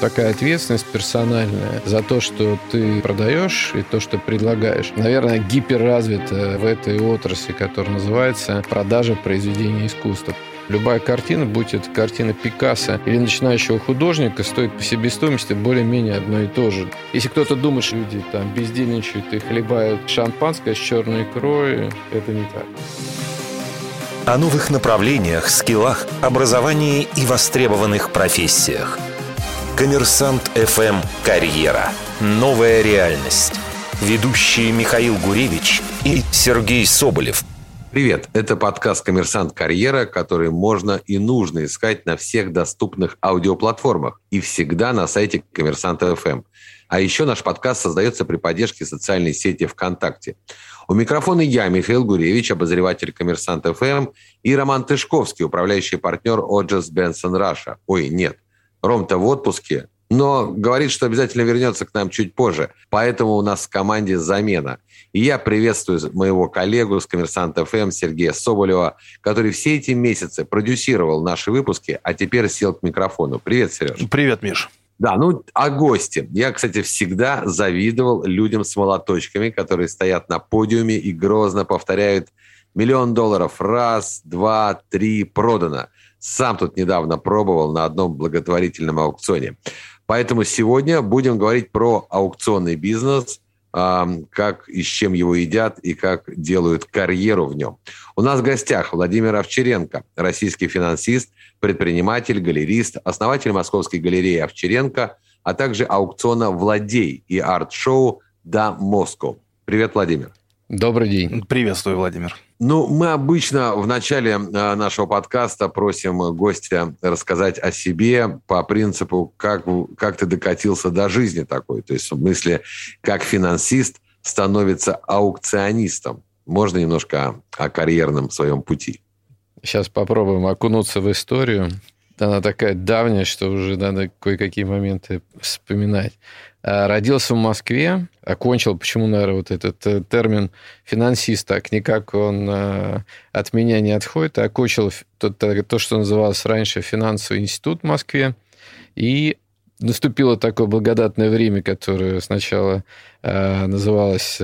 такая ответственность персональная за то, что ты продаешь и то, что предлагаешь. Наверное, гиперразвита в этой отрасли, которая называется продажа произведений искусства. Любая картина, будь это картина Пикассо или начинающего художника, стоит по себестоимости более-менее одно и то же. Если кто-то думает, что люди там бездельничают и хлебают шампанское с черной икрой, это не так. О новых направлениях, скиллах, образовании и востребованных профессиях. Коммерсант ФМ «Карьера». Новая реальность. Ведущие Михаил Гуревич и Сергей Соболев – Привет, это подкаст «Коммерсант Карьера», который можно и нужно искать на всех доступных аудиоплатформах и всегда на сайте «Коммерсанта ФМ». А еще наш подкаст создается при поддержке социальной сети ВКонтакте. У микрофона я, Михаил Гуревич, обозреватель «Коммерсант ФМ», и Роман Тышковский, управляющий партнер Odgers Berndtson Russia. Ой, нет, Ром-то в отпуске, но говорит, что обязательно вернется к нам чуть позже. Поэтому у нас в команде замена. И я приветствую моего коллегу с «Коммерсант ФМ» Сергея Соболева, который все эти месяцы продюсировал наши выпуски, а теперь сел к микрофону. Привет, Сереж. Привет, Миш. Да, ну, о гости. Я, кстати, всегда завидовал людям с молоточками, которые стоят на подиуме и грозно повторяют «миллион долларов раз, два, три, продано». Сам тут недавно пробовал на одном благотворительном аукционе. Поэтому сегодня будем говорить про аукционный бизнес, как и с чем его едят и как делают карьеру в нем. У нас в гостях Владимир Овчаренко, российский финансист, предприниматель, галерист, основатель Московской галереи Овчаренко, а также аукциона «Владей» и арт-шоу «Да Москва». Привет, Владимир. Добрый день. Приветствую, Владимир. Ну, мы обычно в начале э, нашего подкаста просим гостя рассказать о себе по принципу, как, как ты докатился до жизни такой. То есть в смысле, как финансист становится аукционистом. Можно немножко о, о карьерном своем пути? Сейчас попробуем окунуться в историю. Она такая давняя, что уже надо кое-какие моменты вспоминать. Э, родился в Москве, окончил, почему, наверное, вот этот э, термин финансист, так никак он э, от меня не отходит, окончил то, то, что называлось раньше финансовый институт в Москве, и наступило такое благодатное время, которое сначала называлось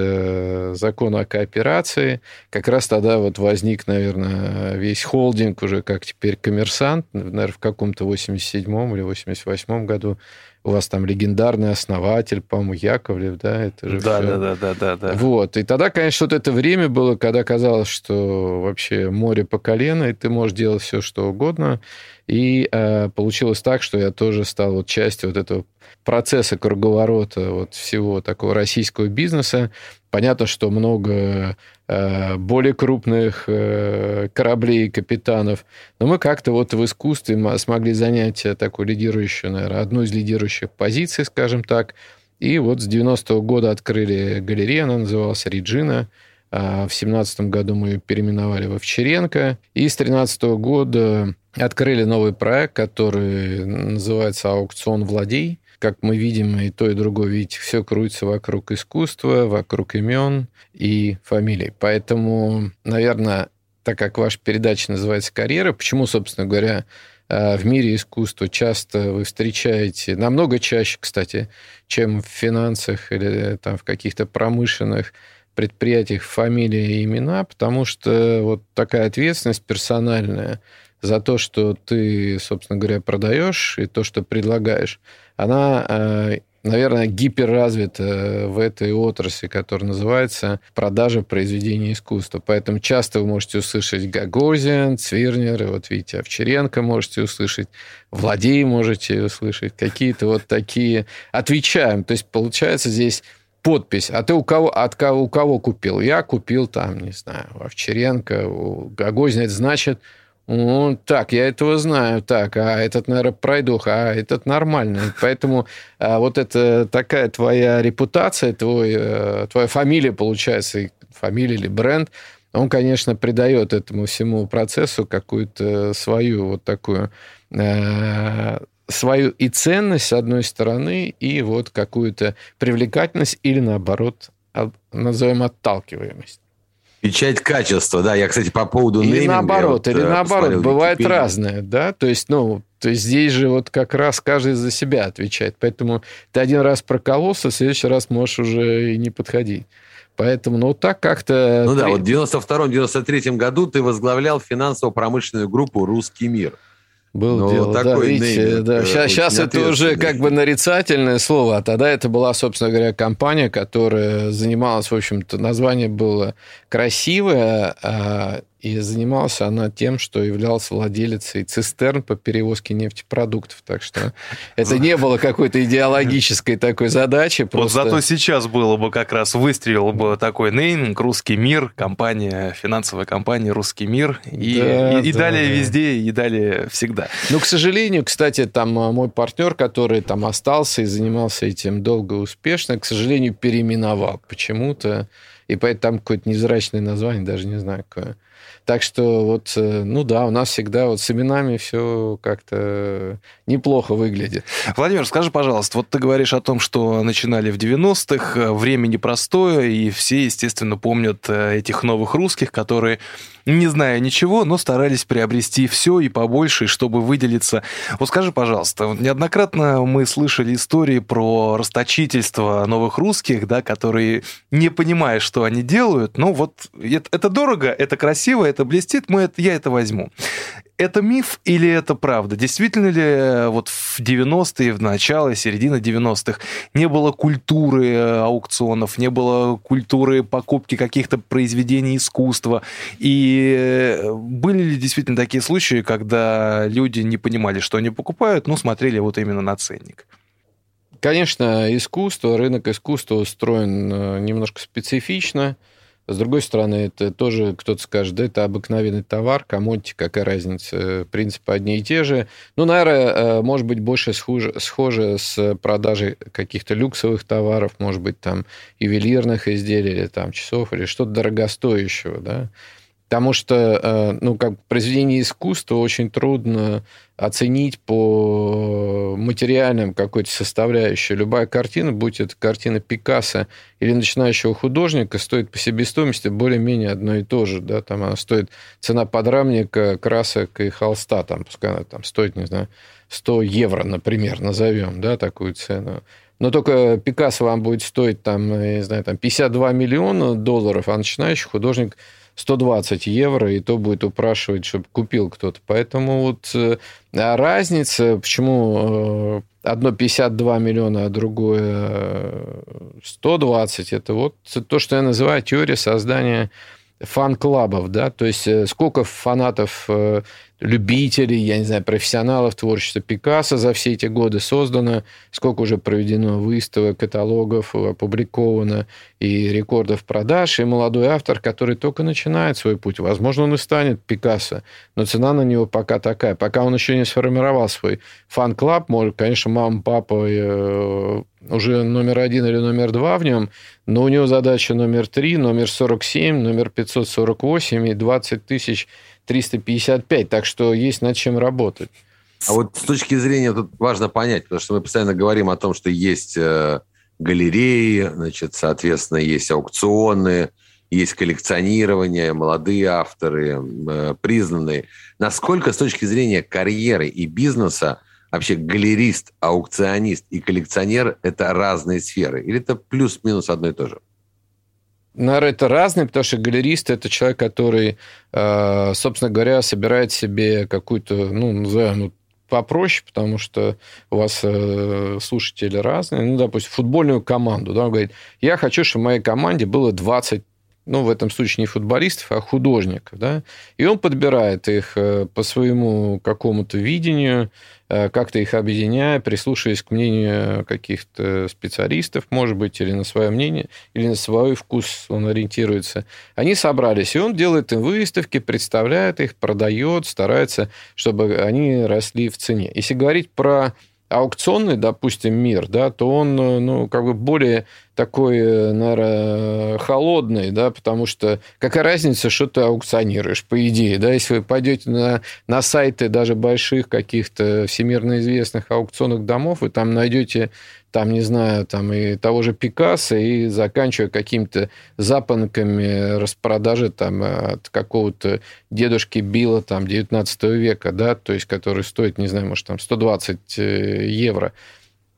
закон о кооперации. Как раз тогда вот возник, наверное, весь холдинг уже, как теперь коммерсант, наверное, в каком-то 87-м или 88-м году у вас там легендарный основатель, по-моему, Яковлев, да, это же да, все. да, да, да, да. Вот, и тогда, конечно, вот это время было, когда казалось, что вообще море по колено, и ты можешь делать все, что угодно, и э, получилось так, что я тоже стал вот частью вот этого процесса круговорота вот всего такого российского бизнеса. Понятно, что много более крупных э, кораблей капитанов, но мы как-то вот в искусстве смогли занять такую лидирующую, наверное, одну из лидирующих позиций, скажем так. И вот с 90-го года открыли галерею, она называлась «Реджина», а в семнадцатом году мы ее переименовали в Овчаренко. И с тринадцатого года открыли новый проект, который называется «Аукцион владей». Как мы видим, и то, и другое, видите, все крутится вокруг искусства, вокруг имен и фамилий. Поэтому, наверное, так как ваша передача называется «Карьера», почему, собственно говоря, э, в мире искусства часто вы встречаете, намного чаще, кстати, чем в финансах или там, в каких-то промышленных предприятиях фамилии и имена, потому что вот такая ответственность персональная за то, что ты, собственно говоря, продаешь и то, что предлагаешь, она, э, наверное, гиперразвита в этой отрасли, которая называется продажа произведений искусства. Поэтому часто вы можете услышать Гагозин, Цвирнер, и вот видите, Овчаренко можете услышать, Владей можете услышать, какие-то вот такие. Отвечаем. То есть, получается, здесь подпись. А ты у кого, от кого, у кого купил? Я купил там, не знаю, Овчаренко, у Гогозина. Это значит, ну, так, я этого знаю, так, а этот, наверное, пройдуха, а этот нормальный. Поэтому а, вот это такая твоя репутация, твой, а, твоя фамилия, получается, фамилия или бренд, он, конечно, придает этому всему процессу какую-то свою вот такую а, свою и ценность, с одной стороны, и вот какую-то привлекательность или, наоборот, назовем отталкиваемость. Печать качества, да. Я, кстати, по поводу или нейминга... Наоборот, вот, или наоборот, бывает Википедию. разное, да. То есть, ну, то есть здесь же вот как раз каждый за себя отвечает. Поэтому ты один раз прокололся, в следующий раз можешь уже и не подходить. Поэтому, ну, так как-то... Ну да, вот в 92-93 году ты возглавлял финансово-промышленную группу «Русский мир». Было Ну, дело, да, такой видите, нейминг, да. Сейчас, сейчас это уже как бы нарицательное слово, а тогда это была, собственно говоря, компания, которая занималась, в общем-то, название было красивое, а, и занималась она тем, что являлась владелицей цистерн по перевозке нефтепродуктов. Так что это не было какой-то идеологической такой задачи. Вот Просто... зато сейчас было бы как раз выстрелил бы такой нейминг «Русский мир», компания, финансовая компания «Русский мир», и, Да, и, и да, далее да. везде, и далее всегда. Ну, к сожалению, кстати, там а, мой партнер, который там остался и занимался этим долго и успешно, к сожалению, переименовал почему-то. И поэтому там какое-то невзрачное название, даже не знаю какое. Так что вот, э, ну да, у нас всегда вот с именами все как-то неплохо выглядит. Владимир, скажи, пожалуйста, вот ты говоришь о том, что начинали в 90-х, э, время непростое, и все, естественно, помнят э, этих новых русских, которые, не зная ничего, но старались приобрести все и побольше, чтобы выделиться. Вот скажи, пожалуйста, неоднократно мы слышали истории про расточительство новых русских, да, которые, не понимая, что они делают, ну вот это дорого, это красиво, это блестит, мы это, я это возьму. Это миф или это правда? Действительно ли э, вот в 90-е, в начало, середина 90-х не было культуры э, аукционов, не было культуры покупки каких-то произведений искусства? И э, были ли действительно такие случаи, когда люди не понимали, что они покупают, но смотрели вот именно на ценник? Конечно, искусство, рынок искусства устроен немножко специфично. С другой стороны, это тоже кто-то скажет, да, это обыкновенный товар, комодити, какая разница, принципы одни и те же. Ну, наверное, э, может быть, больше схоже, схоже с продажей каких-то люксовых товаров, может быть, там, ювелирных изделий, или там, часов, или что-то дорогостоящего, да. Потому что, э, ну, как произведение искусства очень трудно оценить по материальным какой-то составляющей. Любая картина, будь это картина Пикассо или начинающего художника, стоит по себестоимости более-менее одно и то же. Да? Там она стоит цена подрамника, красок и холста, там, пускай она там стоит, не знаю, 100 евро, например, назовем, да, такую цену. Но только Пикассо вам будет стоить, там, не знаю, там 52 миллиона долларов, а начинающий художник 120 евро, и то будет упрашивать, чтобы купил кто-то. Поэтому вот э, разница, почему э, одно 52 миллиона, а другое э, 120, это вот то, что я называю теория создания fan club ов, да, то есть э, сколько фанатов, э, любителей, я не знаю, профессионалов творчества Пикассо за все эти годы создано, сколько уже проведено выставок, каталогов, опубликовано и рекордов продаж, и молодой автор, который только начинает свой путь. Возможно, он и станет Пикассо, но цена на него пока такая. Пока он еще не сформировал свой fan club, может, конечно, мама, папа э, уже номер один или номер два в нем, но у него задача номер три, номер 47, номер 548 и 20 тысяч 355, так что есть над чем работать. А вот с точки зрения, тут важно понять, потому что мы постоянно говорим о том, что есть э, галереи, значит, соответственно, есть аукционы, есть коллекционирование, молодые авторы, э, признанные. Насколько с точки зрения карьеры и бизнеса вообще галерист, аукционист и коллекционер – это разные сферы? Или это плюс-минус одно и то же? Наверное, это разные, потому что галерист – это человек, который, э, собственно говоря, собирает себе какую-то, ну, назовем, ну, попроще, потому что у вас э, слушатели разные. Ну, допустим, футбольную команду. Да, он говорит, я хочу, чтобы в моей команде было 20 ну, в этом случае не футболистов, а художников, да, и он подбирает их э, по своему какому-то видению, как-то их объединяя, прислушиваясь к мнению каких-то специалистов, может быть, или на свое мнение, или на свой вкус он ориентируется. Они собрались, и он делает им выставки, представляет их, продает, старается, чтобы они росли в цене. Если говорить про аукционный, допустим, мир, да, то он, ну, как бы более такой, э, наверное, холодный, да, потому что какая разница, что ты аукционируешь, по идее, да, если вы пойдете на, на сайты даже больших каких-то всемирно известных аукционных домов, вы там найдете там, не знаю, там и того же Пикассо, и заканчивая какими-то запонками распродажи там от какого-то дедушки Билла там 19 века, да, то есть который стоит, не знаю, может, там 120 э, евро.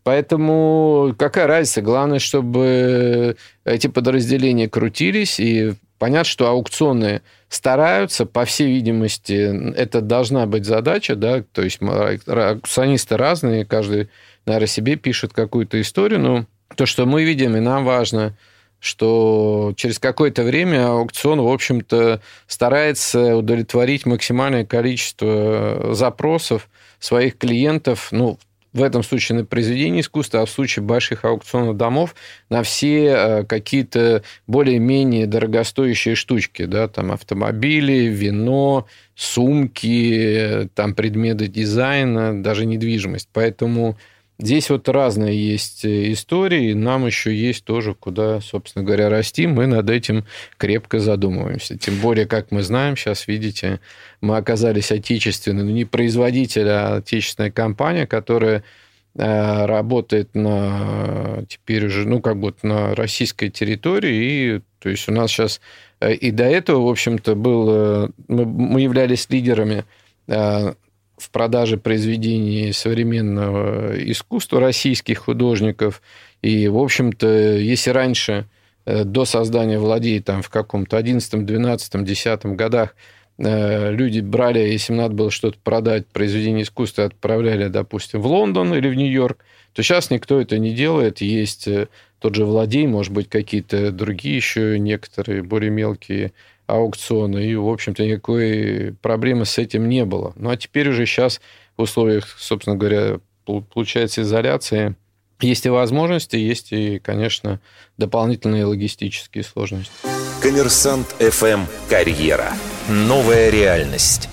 Поэтому какая разница? Главное, чтобы эти подразделения крутились, и понятно, что аукционы стараются, по всей видимости, это должна быть задача, да, то есть аукционисты разные, каждый наверное, себе пишет какую-то историю, но то, что мы видим, и нам важно, что через какое-то время аукцион, в общем-то, старается удовлетворить максимальное количество запросов своих клиентов, ну, в этом случае на произведение искусства, а в случае больших аукционных домов на все э, какие-то более-менее дорогостоящие штучки, да, там автомобили, вино, сумки, там предметы дизайна, даже недвижимость. Поэтому Здесь вот разные есть э, истории, нам еще есть тоже куда, собственно говоря, расти. Мы над этим крепко задумываемся. Тем более, как мы знаем, сейчас, видите, мы оказались отечественной, ну, не производитель, а отечественная компания, которая э, работает на теперь уже, ну, как бы на российской территории, и то есть у нас сейчас э, и до этого, в общем-то, был, мы, мы являлись лидерами в продаже произведений современного искусства российских художников. И, в общем-то, если раньше э, до создания владей там в каком-то 11, 12, 10 годах э, люди брали, если им надо было что-то продать, произведение искусства, отправляли, допустим, в Лондон или в Нью-Йорк, то сейчас никто это не делает. Есть э, тот же владей, может быть, какие-то другие еще некоторые более мелкие аукциона, и, в общем-то, никакой проблемы с этим не было. Ну, а теперь уже сейчас в условиях, собственно говоря, получается изоляции, есть и возможности, есть и, конечно, дополнительные логистические сложности. Коммерсант ФМ «Карьера». Новая реальность.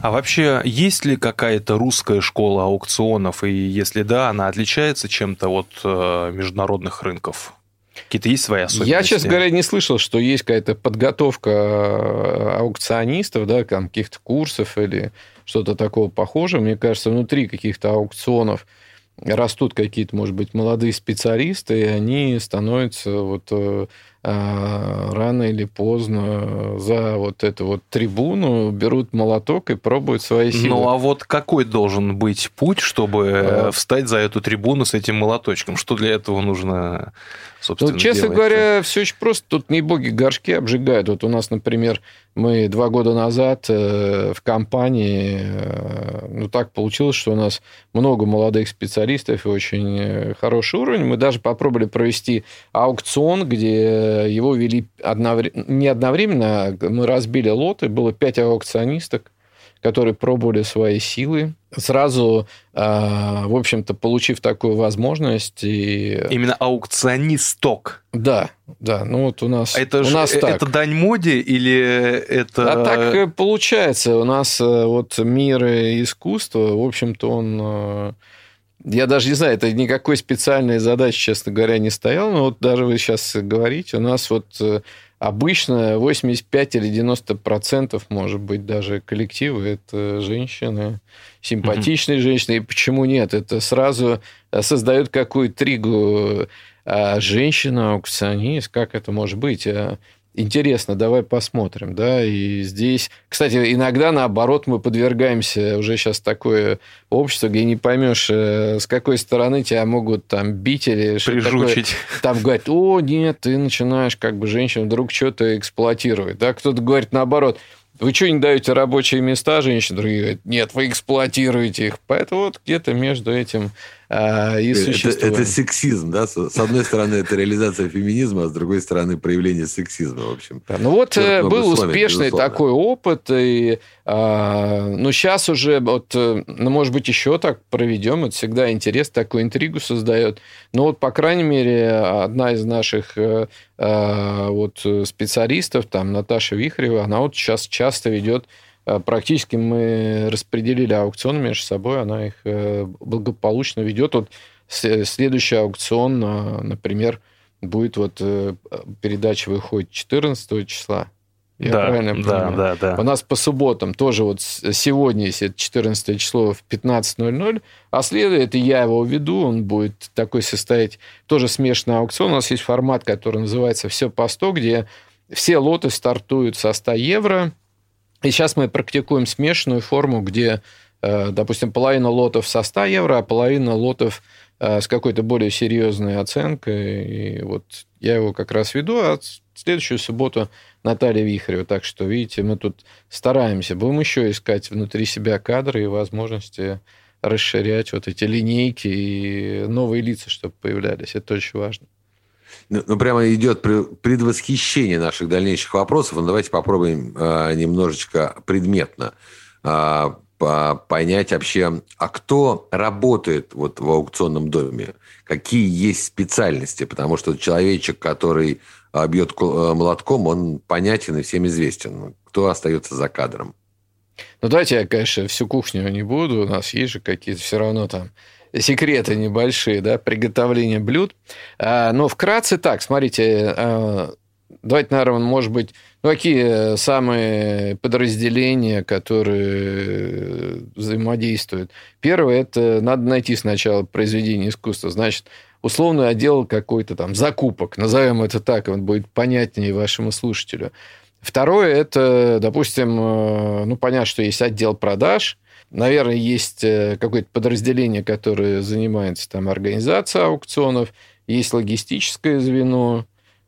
А вообще, есть ли какая-то русская школа аукционов? И если да, она отличается чем-то от э, международных рынков? Какие-то есть свои особенности? Я, честно говоря, не слышал, что есть какая-то подготовка э, аукционистов, да, каких-то курсов или что-то такого похожего. Мне кажется, внутри каких-то аукционов растут какие-то, может быть, молодые специалисты, и они становятся вот э, рано или поздно за вот эту вот трибуну берут молоток и пробуют свои силы. Ну а вот какой должен быть путь, чтобы а... встать за эту трибуну с этим молоточком? Что для этого нужно, собственно, Ну, честно делать? говоря, все очень просто. Тут не боги горшки обжигают. Вот у нас, например, мы два года назад э, в компании, э, ну так получилось, что у нас много молодых специалистов и очень хороший уровень. Мы даже попробовали провести аукцион, где его вели одновр... не одновременно, а мы разбили лоты, было пять аукционисток, которые пробовали свои силы, сразу, а, в общем-то, получив такую возможность. И... Именно аукционисток. Да, да. Ну вот у нас, это у же, нас так. Это дань моде или это... А так получается. У нас э, вот мир искусства, в общем-то, он э, я даже не знаю, это никакой специальной задачи, честно говоря, не стоял. Но вот даже вы сейчас говорите, у нас вот э, обычно 85 или 90 процентов, может быть, даже коллективы это женщины, симпатичные mm-hmm. женщины. И почему нет? Это сразу создает какую-то тригу а женщина, аукционист, как это может быть? Интересно, давай посмотрим, да, и здесь, кстати, иногда, наоборот, мы подвергаемся, уже сейчас такое общество, где не поймешь, э, с какой стороны тебя могут там бить или что-то такое. Там говорят, о, нет, ты начинаешь как бы женщину вдруг что-то эксплуатировать, да, кто-то говорит наоборот, вы что, не даете рабочие места женщинам? Другие говорят, нет, вы эксплуатируете их. Поэтому вот где-то между этим а, и существует. Это, это сексизм, да? С одной стороны, это реализация феминизма, а с другой стороны, проявление сексизма, в общем. Да, ну вот Черт был успешный безусловно. такой опыт, и, а, ну сейчас уже, вот, ну, может быть, еще так проведем, это всегда интерес, такую интригу создает. Но вот, по крайней мере, одна из наших а, вот, специалистов, там, Наташа Вихрева, она вот сейчас часто ведет э, практически мы распределили аукционы между собой, она их э, благополучно ведет. Вот следующий аукцион, например, будет вот э, передача выходит 14 числа. Я да, правильно понимаю? Да, да, да. У нас по субботам тоже вот сегодня, если это 14 число в 15.00, а следует, и я его веду, он будет такой состоять, тоже смешанный аукцион. У нас есть формат, который называется «Все по 100», где все лоты стартуют со 100 евро. И сейчас мы практикуем смешанную форму, где, э, допустим, половина лотов со 100 евро, а половина лотов э, с какой-то более серьезной оценкой. И вот я его как раз веду, а следующую субботу Наталья Вихарева. Так что, видите, мы тут стараемся. Будем еще искать внутри себя кадры и возможности расширять вот эти линейки и новые лица, чтобы появлялись. Это очень важно. Ну, ну прямо идет предвосхищение наших дальнейших вопросов. Ну, давайте попробуем э, немножечко предметно э, понять вообще, а кто работает вот в аукционном доме, какие есть специальности, потому что человечек, который а, бьет э, молотком, он понятен и всем известен. Кто остается за кадром? Ну, давайте я, конечно, всю кухню не буду. У нас есть же какие-то все равно там секреты небольшие, да, приготовления блюд. А, но вкратце так, смотрите, а, давайте, наверное, может быть, ну, какие самые подразделения, которые взаимодействуют? Первое, это надо найти сначала произведение искусства. Значит, условный отдел какой-то там закупок, назовем это так, он будет понятнее вашему слушателю. Второе, это, допустим, э, ну, понятно, что есть отдел продаж, наверное, есть э, какое-то подразделение, которое занимается там организацией аукционов, есть логистическое звено,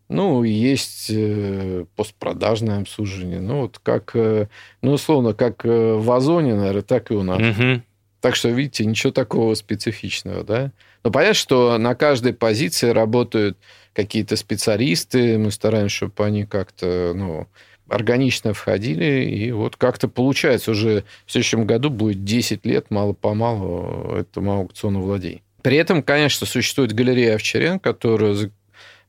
ну, есть э, постпродажное обслуживание. Ну, вот как, ну, условно, как в Озоне, наверное, так и у нас. Угу. Так что, видите, ничего такого специфичного, да? Но понятно, что на каждой позиции работают какие-то специалисты, мы стараемся, чтобы они как-то, ну, органично входили, и вот как-то получается уже в следующем году будет 10 лет мало-помалу этому аукциону владей. При этом, конечно, существует галерея Овчарен, которая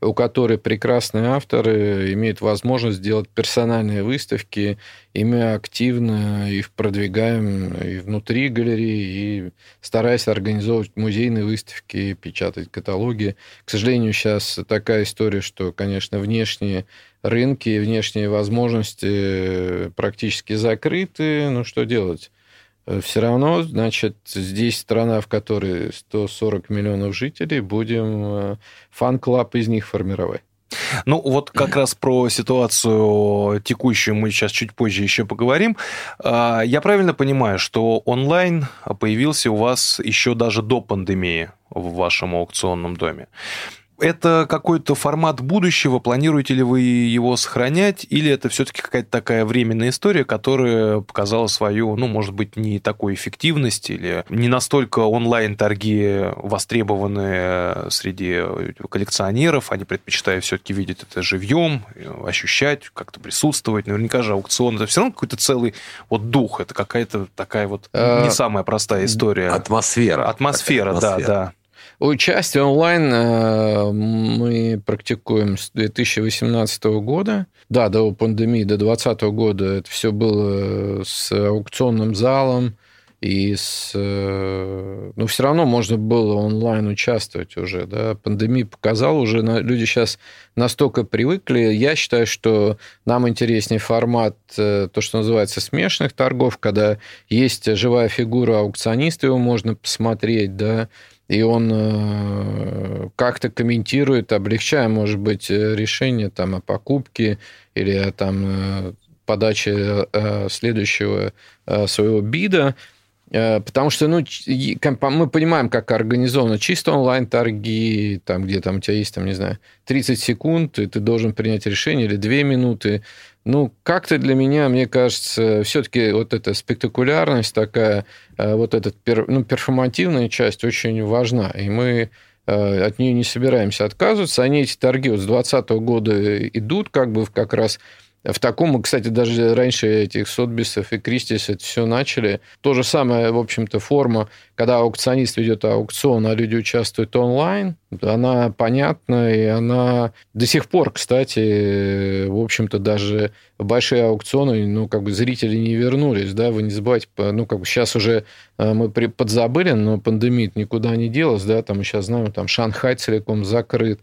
у которой прекрасные авторы имеют возможность делать персональные выставки, и мы активно их продвигаем и внутри галереи, и стараясь организовывать музейные выставки, печатать каталоги. К сожалению, сейчас такая история, что, конечно, внешние рынки внешние возможности практически закрыты. Ну, что делать? Э, все равно, значит, здесь страна, в которой 140 миллионов жителей, будем э, fan club из них формировать. Ну, вот как раз про ситуацию текущую мы сейчас чуть позже еще поговорим. А, я правильно понимаю, что онлайн появился у вас еще даже до пандемии в вашем аукционном доме? Это какой-то формат будущего? Планируете ли вы его сохранять? Или это все-таки какая-то такая временная история, которая показала свою, ну, может быть, не такой эффективность или не настолько онлайн-торги востребованы среди коллекционеров? Они предпочитают все-таки видеть это живьем, ощущать, как-то присутствовать. Наверняка же аукцион это все равно какой-то целый вот дух. Это какая-то такая вот не самая простая история. Атмосфера. Атмосфера, да, да. Участие онлайн э, мы практикуем с 2018 года. Да, до пандемии, до 2020 года это все было с аукционным залом, и с... Э, ну, все равно можно было онлайн участвовать уже, да. Пандемия показала уже, люди сейчас настолько привыкли. Я считаю, что нам интереснее формат, э, то, что называется смешанных торгов, когда есть живая фигура аукциониста, его можно посмотреть, да, и он э, как-то комментирует, облегчая, может быть, э, решение там, о покупке или там, э, подаче следующего своего бида, Потому что ну, мы понимаем, как организовано чисто онлайн-торги, там, где там у тебя есть, там, не знаю, 30 секунд, и ты должен принять решение, или 2 минуты. Ну, как-то для меня, мне кажется, все-таки вот эта спектакулярность такая, э, вот эта ну, перформативная часть очень важна. И мы э, от нее не собираемся отказываться. Они эти торги вот с 2020 года идут как бы как раз в таком, кстати, даже раньше этих Сотбисов и Кристис это все начали. То же самое, в общем-то, форма, когда аукционист ведет аукцион, а люди участвуют онлайн, она понятна, и она до сих пор, кстати, в общем-то, даже большие аукционы, ну, как бы зрители не вернулись, да, вы не забывайте, ну, как бы сейчас уже э, мы подзабыли, но пандемия никуда не делась, да, там сейчас знаем, там Шанхай целиком закрыт,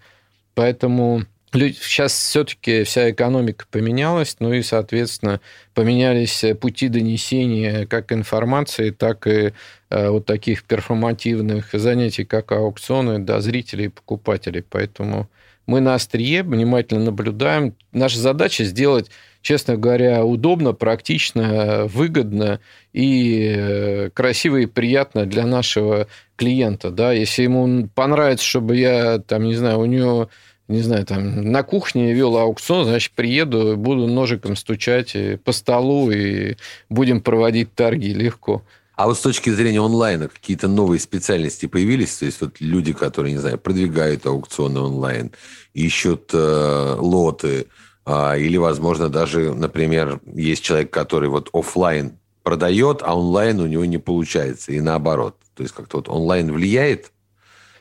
Поэтому Сейчас все-таки вся экономика поменялась, ну и, соответственно, поменялись пути донесения как информации, так и э, вот таких перформативных занятий, как аукционы до зрителей и покупателей. Поэтому мы на острие внимательно наблюдаем. Наша задача сделать, честно говоря, удобно, практично, выгодно и э, красиво и приятно для нашего клиента. Да? Если ему понравится, чтобы я, там, не знаю, у него не знаю, там, на кухне вел аукцион, значит, приеду, буду ножиком стучать по столу и будем проводить торги легко. А вот с точки зрения онлайна какие-то новые специальности появились? То есть вот люди, которые, не знаю, продвигают аукционы онлайн, ищут э, лоты, э, или, возможно, даже, например, есть человек, который вот офлайн продает, а онлайн у него не получается, и наоборот. То есть как-то вот онлайн влияет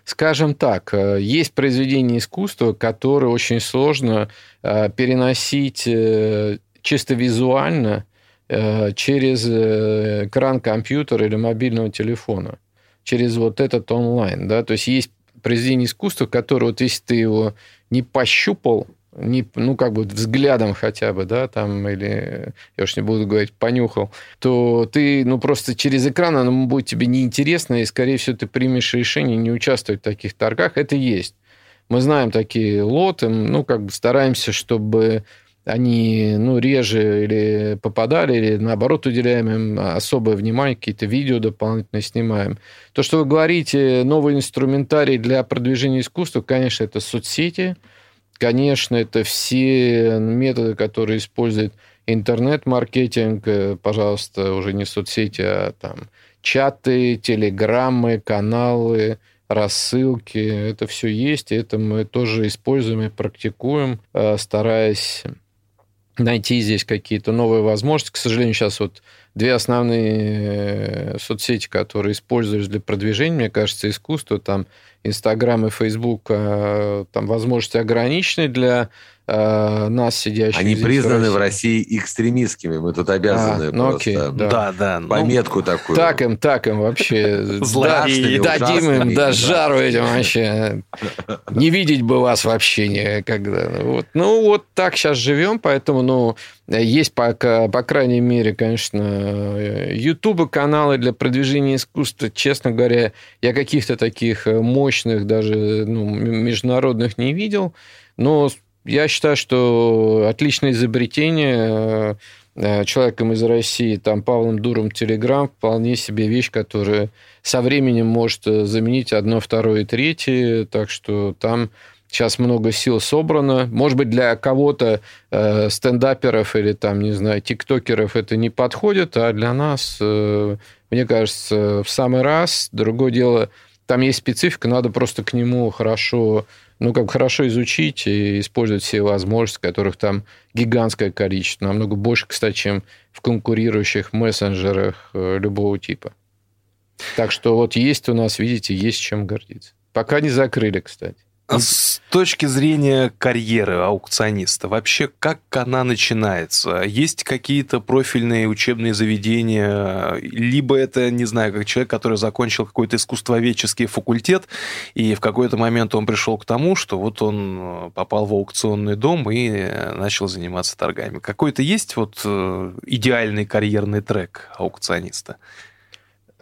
Скажем так, э, есть произведения искусства, которые очень сложно э, переносить э, чисто визуально через экран компьютера или мобильного телефона, через вот этот онлайн. Да? То есть есть произведение искусства, которое, вот если ты его не пощупал, не, ну, как бы взглядом хотя бы, да, там, или, я уж не буду говорить, понюхал, то ты, ну, просто через экран оно будет тебе неинтересно, и, скорее всего, ты примешь решение не участвовать в таких торгах. Это есть. Мы знаем такие лоты, ну, как бы стараемся, чтобы они, ну, реже или попадали, или, наоборот, уделяем им особое внимание, какие-то видео дополнительно снимаем. То, что вы говорите, новый инструментарий для продвижения искусства, конечно, это соцсети – Конечно, это все методы, которые использует интернет-маркетинг, э, пожалуйста, уже не соцсети, а там чаты, телеграммы, каналы, рассылки. Это все есть, и это мы тоже используем и практикуем, э, стараясь найти здесь какие-то новые возможности. К сожалению, сейчас вот две основные э, соцсети, которые используешь для продвижения, мне кажется, искусство, там Инстаграм и Фейсбук, э, там возможности ограничены для э, нас, сидящих Они признаны в России. в России экстремистскими. Мы тут обязаны а, ну, просто окей, да. Да, да, ну, пометку ну, такую. Так им, так им вообще. Дадим им, да, жару этим вообще. Не видеть бы вас вообще никогда. Вот. Ну, вот так сейчас живем, поэтому, ну, есть, по, по крайней мере, конечно, ютубы каналы для продвижения искусства. Честно говоря, я каких-то таких мощных, даже ну, международных не видел. Но я считаю, что отличное изобретение э, человеком из России, там, Павлом Дуром Телеграм, вполне себе вещь, которая со временем может э, заменить одно, второе и третье, так что там сейчас много сил собрано. Может быть, для кого-то э, стендаперов или, там, не знаю, тиктокеров это не подходит, а для нас, э, мне кажется, в самый раз. Другое дело, там есть специфика, надо просто к нему хорошо ну, как хорошо изучить и использовать все возможности, которых там гигантское количество, намного больше, кстати, чем в конкурирующих мессенджерах э, любого типа. Так что вот есть у нас, видите, есть чем гордиться. Пока не закрыли, кстати. А с точки зрения карьеры аукциониста, вообще как она начинается? Есть какие-то профильные учебные заведения? Либо это, не знаю, как человек, который закончил какой-то искусствоведческий факультет, и в какой-то момент он пришел к тому, что вот он э, попал в аукционный дом и начал заниматься торгами. Какой-то есть вот э, идеальный карьерный трек аукциониста?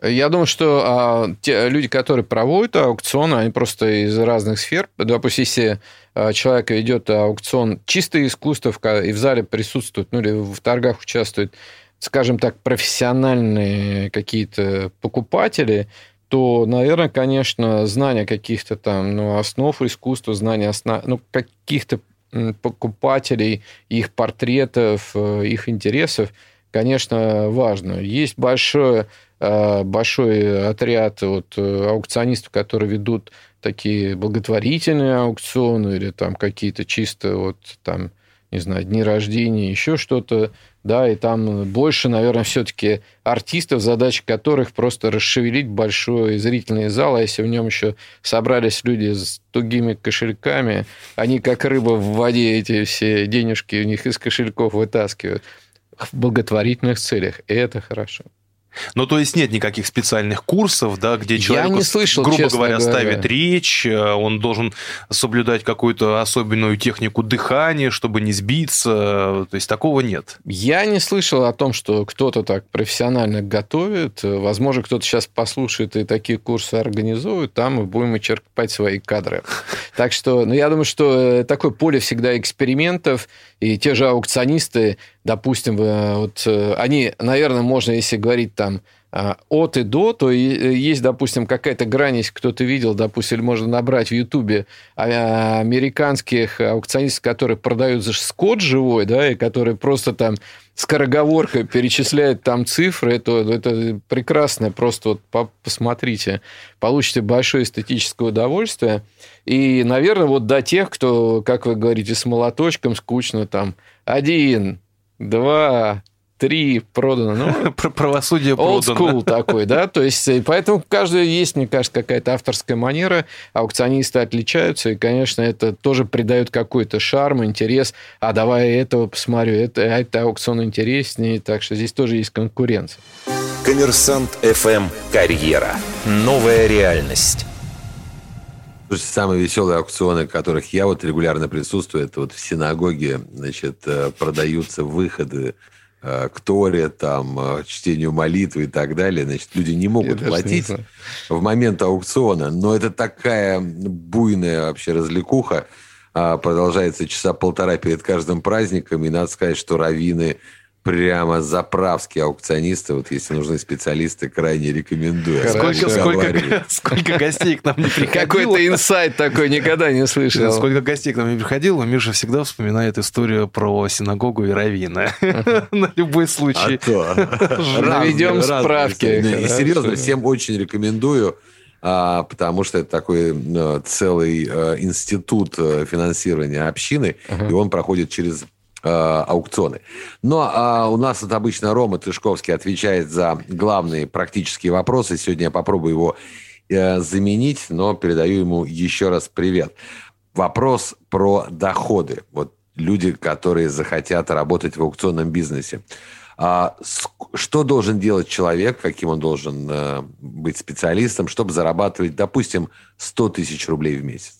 Я думаю, что а, те люди, которые проводят аукционы, они просто из разных сфер. Допустим, если а, человек ведет аукцион чисто искусство и в зале присутствует, ну или в торгах участвует, скажем так, профессиональные какие-то покупатели, то, наверное, конечно, знание каких-то там ну, основ искусства, знание основ... ну, каких-то покупателей, их портретов, э, их интересов, конечно, важно. Есть большое большой отряд вот, э, аукционистов, которые ведут такие благотворительные аукционы или там какие-то чисто вот там, не знаю, дни рождения, еще что-то, да, и там больше, наверное, все-таки артистов, задача которых просто расшевелить большой зрительный зал, а если в нем еще собрались люди с тугими кошельками, они как рыба в воде эти все денежки у них из кошельков вытаскивают в благотворительных целях, и это хорошо. Ну, то есть нет никаких специальных курсов, да, где человек, не слышал, грубо говоря, говоря, ставит речь, э, он должен соблюдать какую-то особенную технику дыхания, чтобы не сбиться. То есть такого нет. Я не слышал о том, что кто-то так профессионально готовит. Возможно, кто-то сейчас послушает и такие курсы организует, там мы будем и черпать свои кадры. Так что, ну, я думаю, что такое поле всегда экспериментов, и те же аукционисты, допустим, вот э, они, наверное, можно, если говорить там а, от и до, то есть, допустим, какая-то грань, если кто-то видел, допустим, можно набрать в Ютубе а, американских аукционистов, которые продают за скот живой, да, и которые просто там скороговоркой перечисляют там цифры, это, это прекрасно, просто вот посмотрите, получите большое эстетическое удовольствие. И, наверное, вот до тех, кто, как вы говорите, с молоточком скучно там один, два, три продано. Ну, правосудие old school такой, да, то есть, поэтому каждый есть, мне кажется, какая-то авторская манера, аукционисты отличаются, и, конечно, это тоже придает какой-то шарм, интерес, а давай этого посмотрю, это, а это аукцион интереснее, так что здесь тоже есть конкуренция. Коммерсант FM «Карьера». Новая реальность. Слушайте, самые веселые аукционы, в которых я вот регулярно присутствую, это вот в синагоге, значит, э, продаются выходы Э, к Торе, там, э, чтению молитвы и так далее. Значит, люди не могут Я платить не в момент аукциона, но это такая буйная вообще развлекуха, а, продолжается часа полтора перед каждым праздником, и надо сказать, что раввины прямо заправские аукционисты. Вот если нужны специалисты, крайне рекомендую. Сколько, сколько, сколько гостей к нам не приходило. Какой-то инсайт такой никогда не слышал. Сколько гостей к нам не приходило, Миша всегда вспоминает историю про синагогу и равина. На любой случай. А Наведем справки. И серьезно, всем очень рекомендую а, потому что это такой э, целый э, институт э, финансирования общины, и он проходит через аукционы. Но а, у нас вот обычно Рома Тышковский отвечает за главные практические вопросы. Сегодня я попробую его э, заменить, но передаю ему еще раз привет. Вопрос про доходы. Вот люди, которые захотят работать в аукционном бизнесе. А, что должен делать человек, каким он должен э, быть специалистом, чтобы зарабатывать, допустим, 100 тысяч рублей в месяц?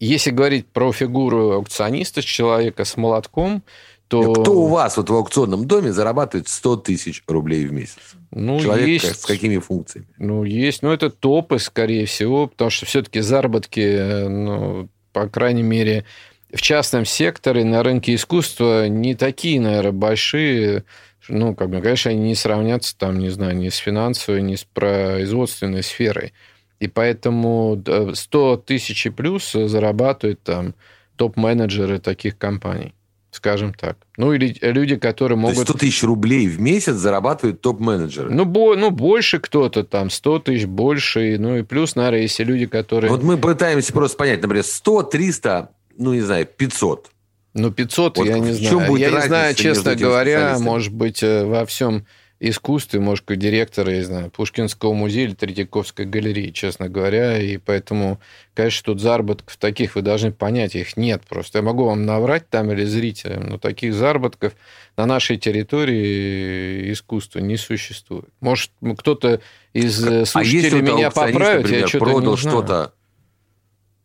Если говорить про фигуру аукциониста, человека с молотком, то... Кто у вас вот в аукционном доме зарабатывает 100 тысяч рублей в месяц? Ну, Человек есть, с какими функциями? Ну, есть. Ну, это топы, скорее всего, потому что все-таки заработки, ну, по крайней мере, в частном секторе на рынке искусства не такие, наверное, большие. Ну, как бы, конечно, они не сравнятся там, не знаю, ни с финансовой, ни с производственной сферой. И поэтому 100 тысяч и плюс зарабатывают там топ-менеджеры таких компаний, скажем так. Ну, или люди, которые могут... То есть 100 тысяч рублей в месяц зарабатывают топ-менеджеры? Ну, бо... ну, больше кто-то там, 100 тысяч больше. Ну, и плюс, наверное, если люди, которые... Вот мы пытаемся просто понять, например, 100, 300, ну, не знаю, 500. Ну, 500, вот я не знаю. Я не знаю, честно говоря, может быть, э, во всем искусстве, может, как директора, я знаю, Пушкинского музея или Третьяковской галереи, честно говоря. И поэтому, конечно, тут заработков таких вы должны понять, их нет просто. Я могу вам наврать там или зрителям, но таких заработков на нашей территории искусства не существует. Может, кто-то из а слушателей меня поправит, например, я что-то продал что-то.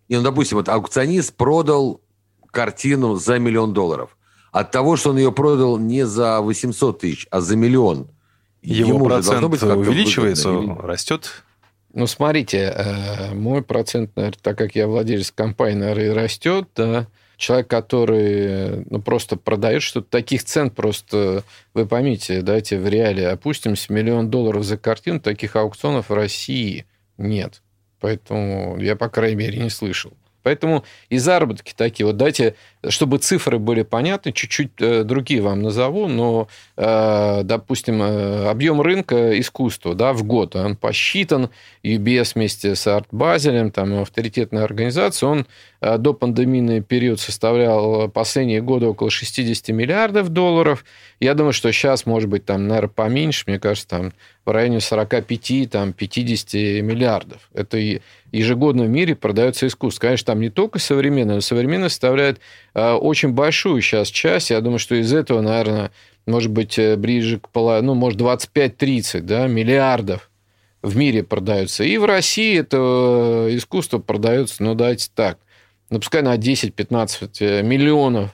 И, ну, допустим, вот аукционист продал картину за миллион долларов. От того, что он ее продал не за 800 тысяч, а за миллион – его Ему процент быть увеличивается, выгодно, растет? Ну, смотрите, э, мой процент, наверное, так как я владелец компании, наверное, растет, да, человек, который ну, просто продает что-то, таких цен просто, вы поймите, давайте в реале опустимся, миллион долларов за картину, таких аукционов в России нет. Поэтому я, по крайней мере, не слышал. Поэтому и заработки такие. Вот дайте, чтобы цифры были понятны, чуть-чуть э, другие вам назову, но, э, допустим, э, объем рынка искусства да, в год, он посчитан, UBS вместе с Арт Базелем, там авторитетная организация, он до пандемийный период составлял последние годы около 60 миллиардов долларов. Я думаю, что сейчас, может быть, там, наверное, поменьше, мне кажется, там в районе 45-50 миллиардов. Это ежегодно в мире продается искусство. Конечно, там не только современное, но современное составляет очень большую сейчас часть. Я думаю, что из этого, наверное, может быть, ближе к половине, ну, может, 25-30 да, миллиардов в мире продаются. И в России это искусство продается, ну, давайте так, ну, пускай на 10-15 миллионов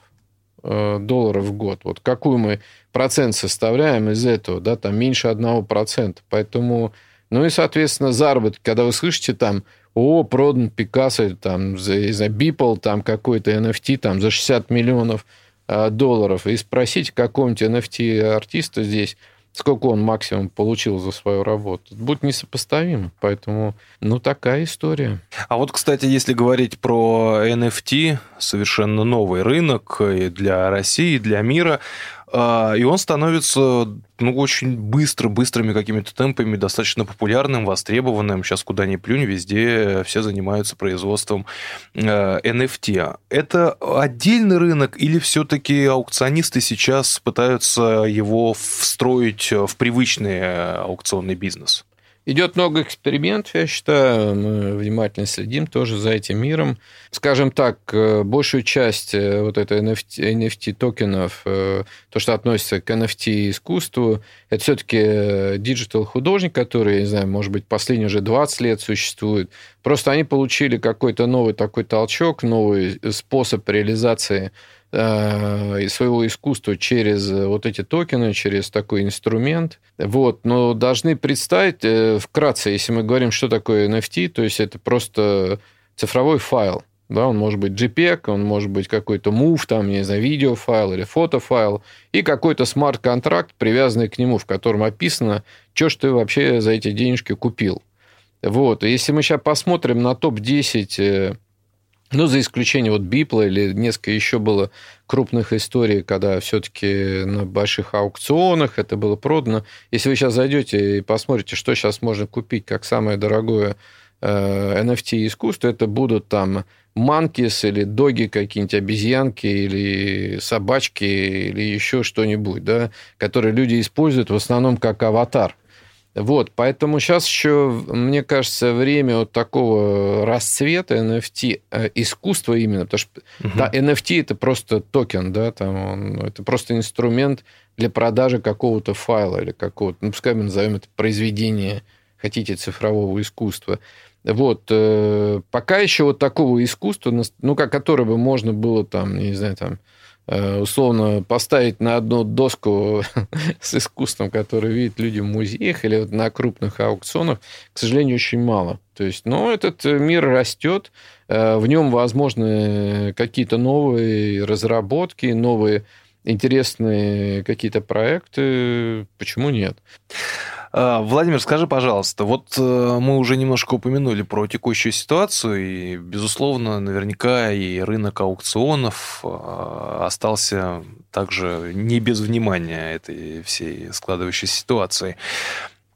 долларов в год. Вот какую мы процент составляем из этого, да, там меньше одного процента. Поэтому, ну и, соответственно, заработок, когда вы слышите там, о, продан Пикассо, там, за, за Бипл, там, какой-то NFT, там, за 60 миллионов э, долларов, и спросите какого-нибудь NFT-артиста здесь, сколько он максимум получил за свою работу. Будет несопоставимо. Поэтому, ну, такая история. А вот, кстати, если говорить про NFT, совершенно новый рынок для России, для мира, и он становится ну, очень быстро, быстрыми какими-то темпами достаточно популярным, востребованным. Сейчас куда ни плюнь, везде все занимаются производством NFT. Э, Это отдельный рынок или все-таки аукционисты сейчас пытаются его встроить в привычный аукционный бизнес? Идет много экспериментов, я считаю. Мы внимательно следим тоже за этим миром. Скажем так, э, большую часть э, вот этой NFT, NFT токенов, э, то, что относится к NFT искусству, это все-таки digital художник, который, не знаю, может быть, последние уже 20 лет существует. Просто они получили какой-то новый такой толчок, новый способ реализации Э, своего искусства через э, вот эти токены, через такой инструмент. Вот. Но должны представить, э, вкратце, если мы говорим, что такое NFT, то есть это просто цифровой файл. Да, он может быть JPEG, он может быть какой-то MOV, там, не знаю, видеофайл или фотофайл, и какой-то смарт-контракт, привязанный к нему, в котором описано, что ж ты вообще за эти денежки купил. Вот. Если мы сейчас посмотрим на топ-10 ну, за исключением вот Бипла или несколько еще было крупных историй, когда все-таки на больших аукционах это было продано. Если вы сейчас зайдете и посмотрите, что сейчас можно купить как самое дорогое NFT э, искусство, это будут там манкис или доги какие-нибудь, обезьянки или собачки или еще что-нибудь, да, которые люди используют в основном как аватар. Вот, поэтому сейчас еще, мне кажется, время вот такого расцвета NFT, э, искусства именно, потому что угу. да, NFT это просто токен, да, там он, ну, это просто инструмент для продажи какого-то файла или какого-то, ну, пускай мы назовем это произведение, хотите, цифрового искусства. Вот, э, пока еще вот такого искусства, ну, как которое бы можно было там, не знаю, там, условно поставить на одну доску с искусством, которое видят люди в музеях или вот на крупных аукционах, к сожалению, очень мало. То есть, но этот мир растет, э, в нем возможны какие-то новые разработки, новые интересные какие-то проекты. Почему нет? А, Владимир, скажи, пожалуйста, вот э, мы уже немножко упомянули про текущую ситуацию, и, безусловно, наверняка и рынок аукционов а, остался также не без внимания этой всей складывающейся ситуации.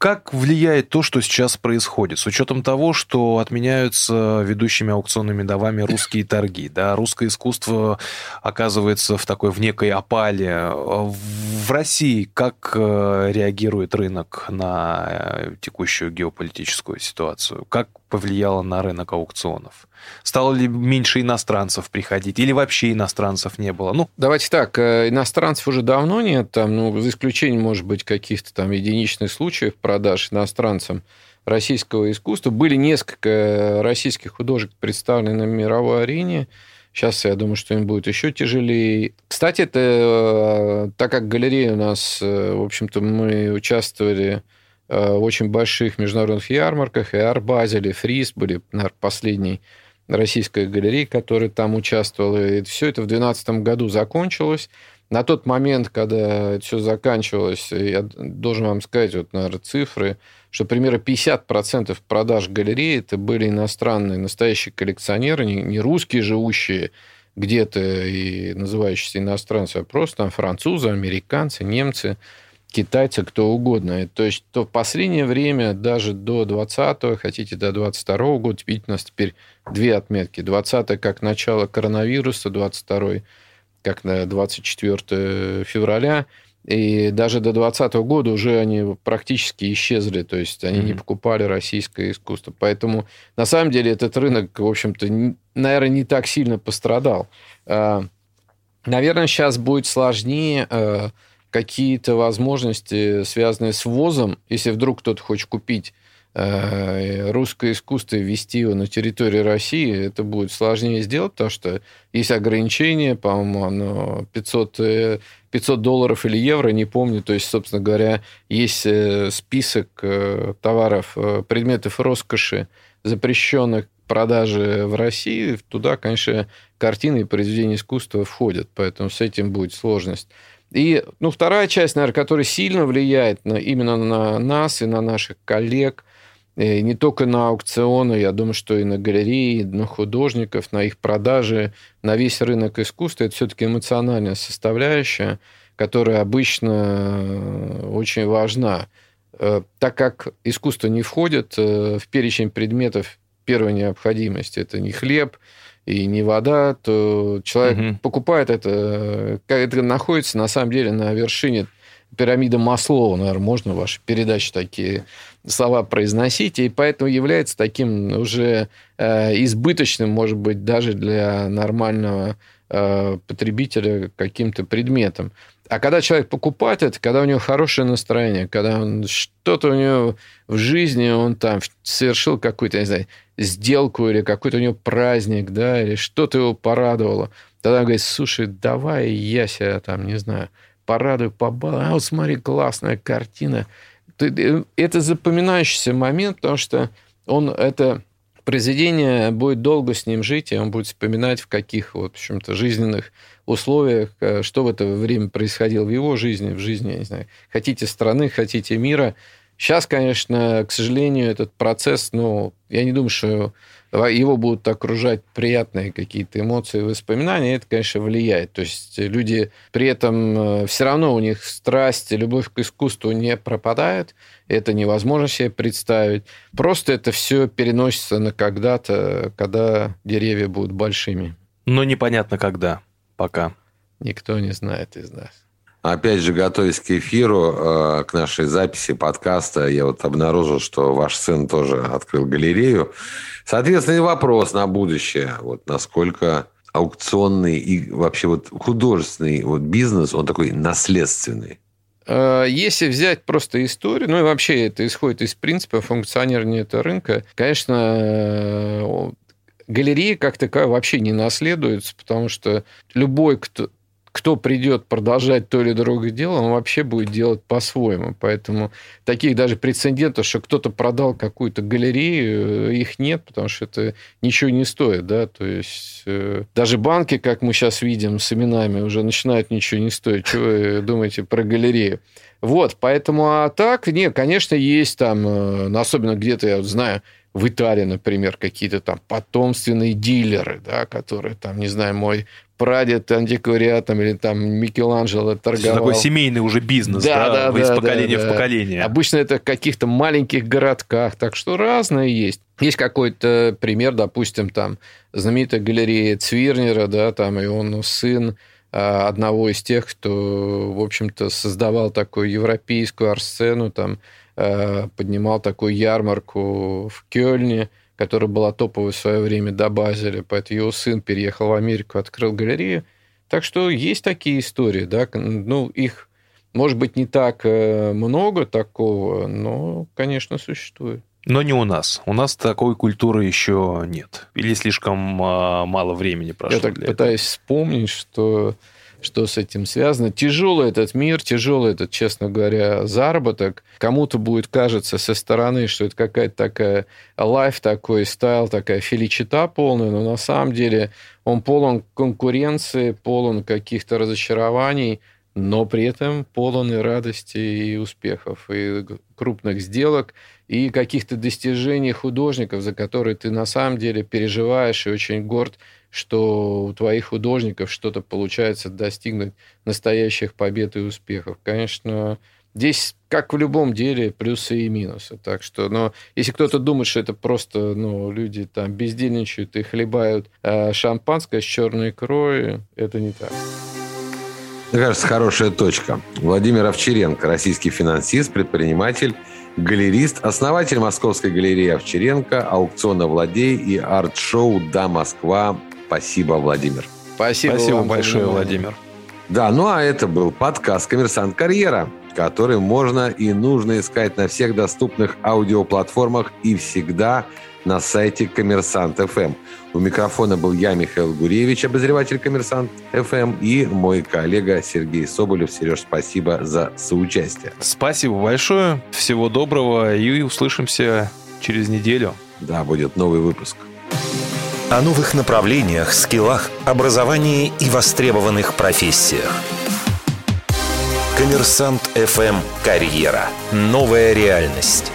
Как влияет то, что сейчас происходит, с учетом того, что отменяются ведущими аукционными давами русские торги, да, русское искусство оказывается в такой в некой опале. В России как э, реагирует рынок на э, текущую геополитическую ситуацию? Как повлияло на рынок аукционов? Стало ли меньше иностранцев приходить? Или вообще иностранцев не было? Ну, давайте так, э, иностранцев уже давно нет, там, ну, за исключением, может быть, каких-то там единичных случаев продаж иностранцам российского искусства. Были несколько российских художников представлены на мировой арене. Сейчас, я думаю, что им будет еще тяжелее. Кстати, это э, так как галерея у нас, э, в общем-то, мы участвовали очень больших международных ярмарках, и Арбазель, и Фриз были, наверное, последний российской галереи, которая там участвовала. И все это в 2012 году закончилось. На тот момент, когда это все заканчивалось, я должен вам сказать, вот, наверное, цифры, что примерно 50% продаж галереи это были иностранные, настоящие коллекционеры, не, не русские, живущие где-то и называющиеся иностранцы, а просто там французы, американцы, немцы – китайца, кто угодно. То есть то в последнее время, даже до 20 хотите до 22 -го года, видите, у нас теперь две отметки. 20 как начало коронавируса, 22 как на 24 февраля. И даже до 2020 года уже они практически исчезли, то есть они mm-hmm. не покупали российское искусство. Поэтому на самом деле этот рынок, в общем-то, наверное, не так сильно пострадал. А, Наверное, сейчас будет сложнее э, какие-то возможности, связанные с ввозом, если вдруг кто-то хочет купить э, русское искусство и ввести его на территорию России, это будет сложнее сделать, потому что есть ограничения, по-моему, оно 500, 500 долларов или евро, не помню. То есть, собственно говоря, есть э, список э, товаров, предметов роскоши, запрещенных продажи в России. Туда, конечно, картины и произведения искусства входят, поэтому с этим будет сложность. И ну, вторая часть, наверное, которая сильно влияет на, именно на нас и на наших коллег, и не только на аукционы, я думаю, что и на галереи, на художников, на их продажи, на весь рынок искусства, это все-таки эмоциональная составляющая, которая обычно э, очень важна. Э, так как искусство не входит э, в перечень предметов первой необходимости, это не хлеб, и не вода, то человек угу. покупает это, это находится на самом деле на вершине пирамиды Маслоу, наверное, можно ваши передачи такие слова произносить, и поэтому является таким уже э, избыточным, может быть, даже для нормального э, потребителя каким-то предметом. А когда человек покупает это, когда у него хорошее настроение, когда он что-то у него в жизни, он там совершил какую-то, не знаю, сделку или какой-то у него праздник, да, или что-то его порадовало, тогда он говорит, слушай, давай я себя там, не знаю, порадую, побалую. А вот смотри, классная картина. Это запоминающийся момент, потому что он это произведение будет долго с ним жить, и он будет вспоминать, в каких, в общем-то, жизненных условиях, э, что в это время происходило в его жизни, в жизни, я не знаю, хотите страны, хотите мира. Сейчас, конечно, к сожалению, этот процесс, ну, я не думаю, что его будут окружать приятные какие-то эмоции, воспоминания, и это, конечно, влияет. То есть люди при этом э, все равно у них страсть, любовь к искусству не пропадает, это невозможно себе представить. Просто это все переносится на когда-то, когда деревья будут большими. Но непонятно когда, пока. Никто не знает из нас. Опять же, готовясь к эфиру, э, к нашей записи подкаста, я вот обнаружил, что ваш сын тоже открыл галерею. Соответственно, и вопрос на будущее. Вот насколько аукционный и вообще вот художественный вот бизнес, он такой наследственный. Э, если взять просто историю, ну и вообще это исходит из принципа функционирования этого рынка, конечно, галереи как таковая вообще не наследуются, потому что любой, кто, кто придет продолжать то или другое дело, он вообще будет делать по-своему. Поэтому таких даже прецедентов, что кто-то продал какую-то галерею, э, их нет, потому что это ничего не стоит. Да? То есть э, даже банки, как мы сейчас видим с именами, уже начинают ничего не стоить. Чего вы думаете про галерею? Вот, поэтому, а так, нет, конечно, есть там, э, особенно где-то, я знаю, в Италии, например, какие-то там потомственные дилеры, да, которые там, не знаю, мой прадед антиквариатом или там Микеланджело торговал. Такой семейный уже бизнес, да, да, да из да, поколения да, в поколение. Обычно это в каких-то маленьких городках, так что разное есть. Есть какой-то пример, допустим, там знаменитая галерея Цвирнера, да, там и он сын а, одного из тех, кто, в общем-то, создавал такую европейскую арт-сцену, там поднимал такую ярмарку в Кёльне, которая была топовой в свое время до Базеля, поэтому его сын переехал в Америку, открыл галерею. Так что есть такие истории, да, ну, их, может быть, не так э, много такого, но, конечно, существует. Но не у нас. У нас такой культуры еще нет. Или слишком а, мало времени прошло. Я так пытаюсь этого. вспомнить, что что с этим связано. Тяжелый этот мир, тяжелый этот, честно говоря, заработок. Кому-то будет кажется со стороны, что это какая-то такая лайф, такой стайл, такая феличита полная, но на самом деле он полон конкуренции, полон каких-то разочарований, но при этом полон и радости, и успехов, и крупных сделок, и каких-то достижений художников, за которые ты на самом деле переживаешь и очень горд что у твоих художников что-то получается достигнуть настоящих побед и успехов. Конечно, здесь, как в любом деле, плюсы и минусы. Так что, но если кто-то думает, что это просто, ну, люди там бездельничают и хлебают э, шампанское с черной икрой, это не так. Мне кажется, хорошая точка. Владимир Овчаренко, российский финансист, предприниматель, галерист, основатель Московской галереи Овчаренко, аукциона «Владей» и арт-шоу «Да, Москва» Спасибо, Владимир. Спасибо, Спасибо вам большое, Владимир. Да, ну а это был подкаст «Коммерсант Карьера», который можно и нужно искать на всех доступных аудиоплатформах и всегда на сайте «Коммерсант ФМ». У микрофона был я, Михаил Гуревич, обозреватель «Коммерсант ФМ», и мой коллега Сергей Соболев. Сереж, спасибо за соучастие. Спасибо большое, всего доброго и услышимся через неделю. Да, будет новый выпуск. О новых направлениях, скиллах, образовании и востребованных профессиях. Коммерсант ФМ «Карьера». Новая реальность.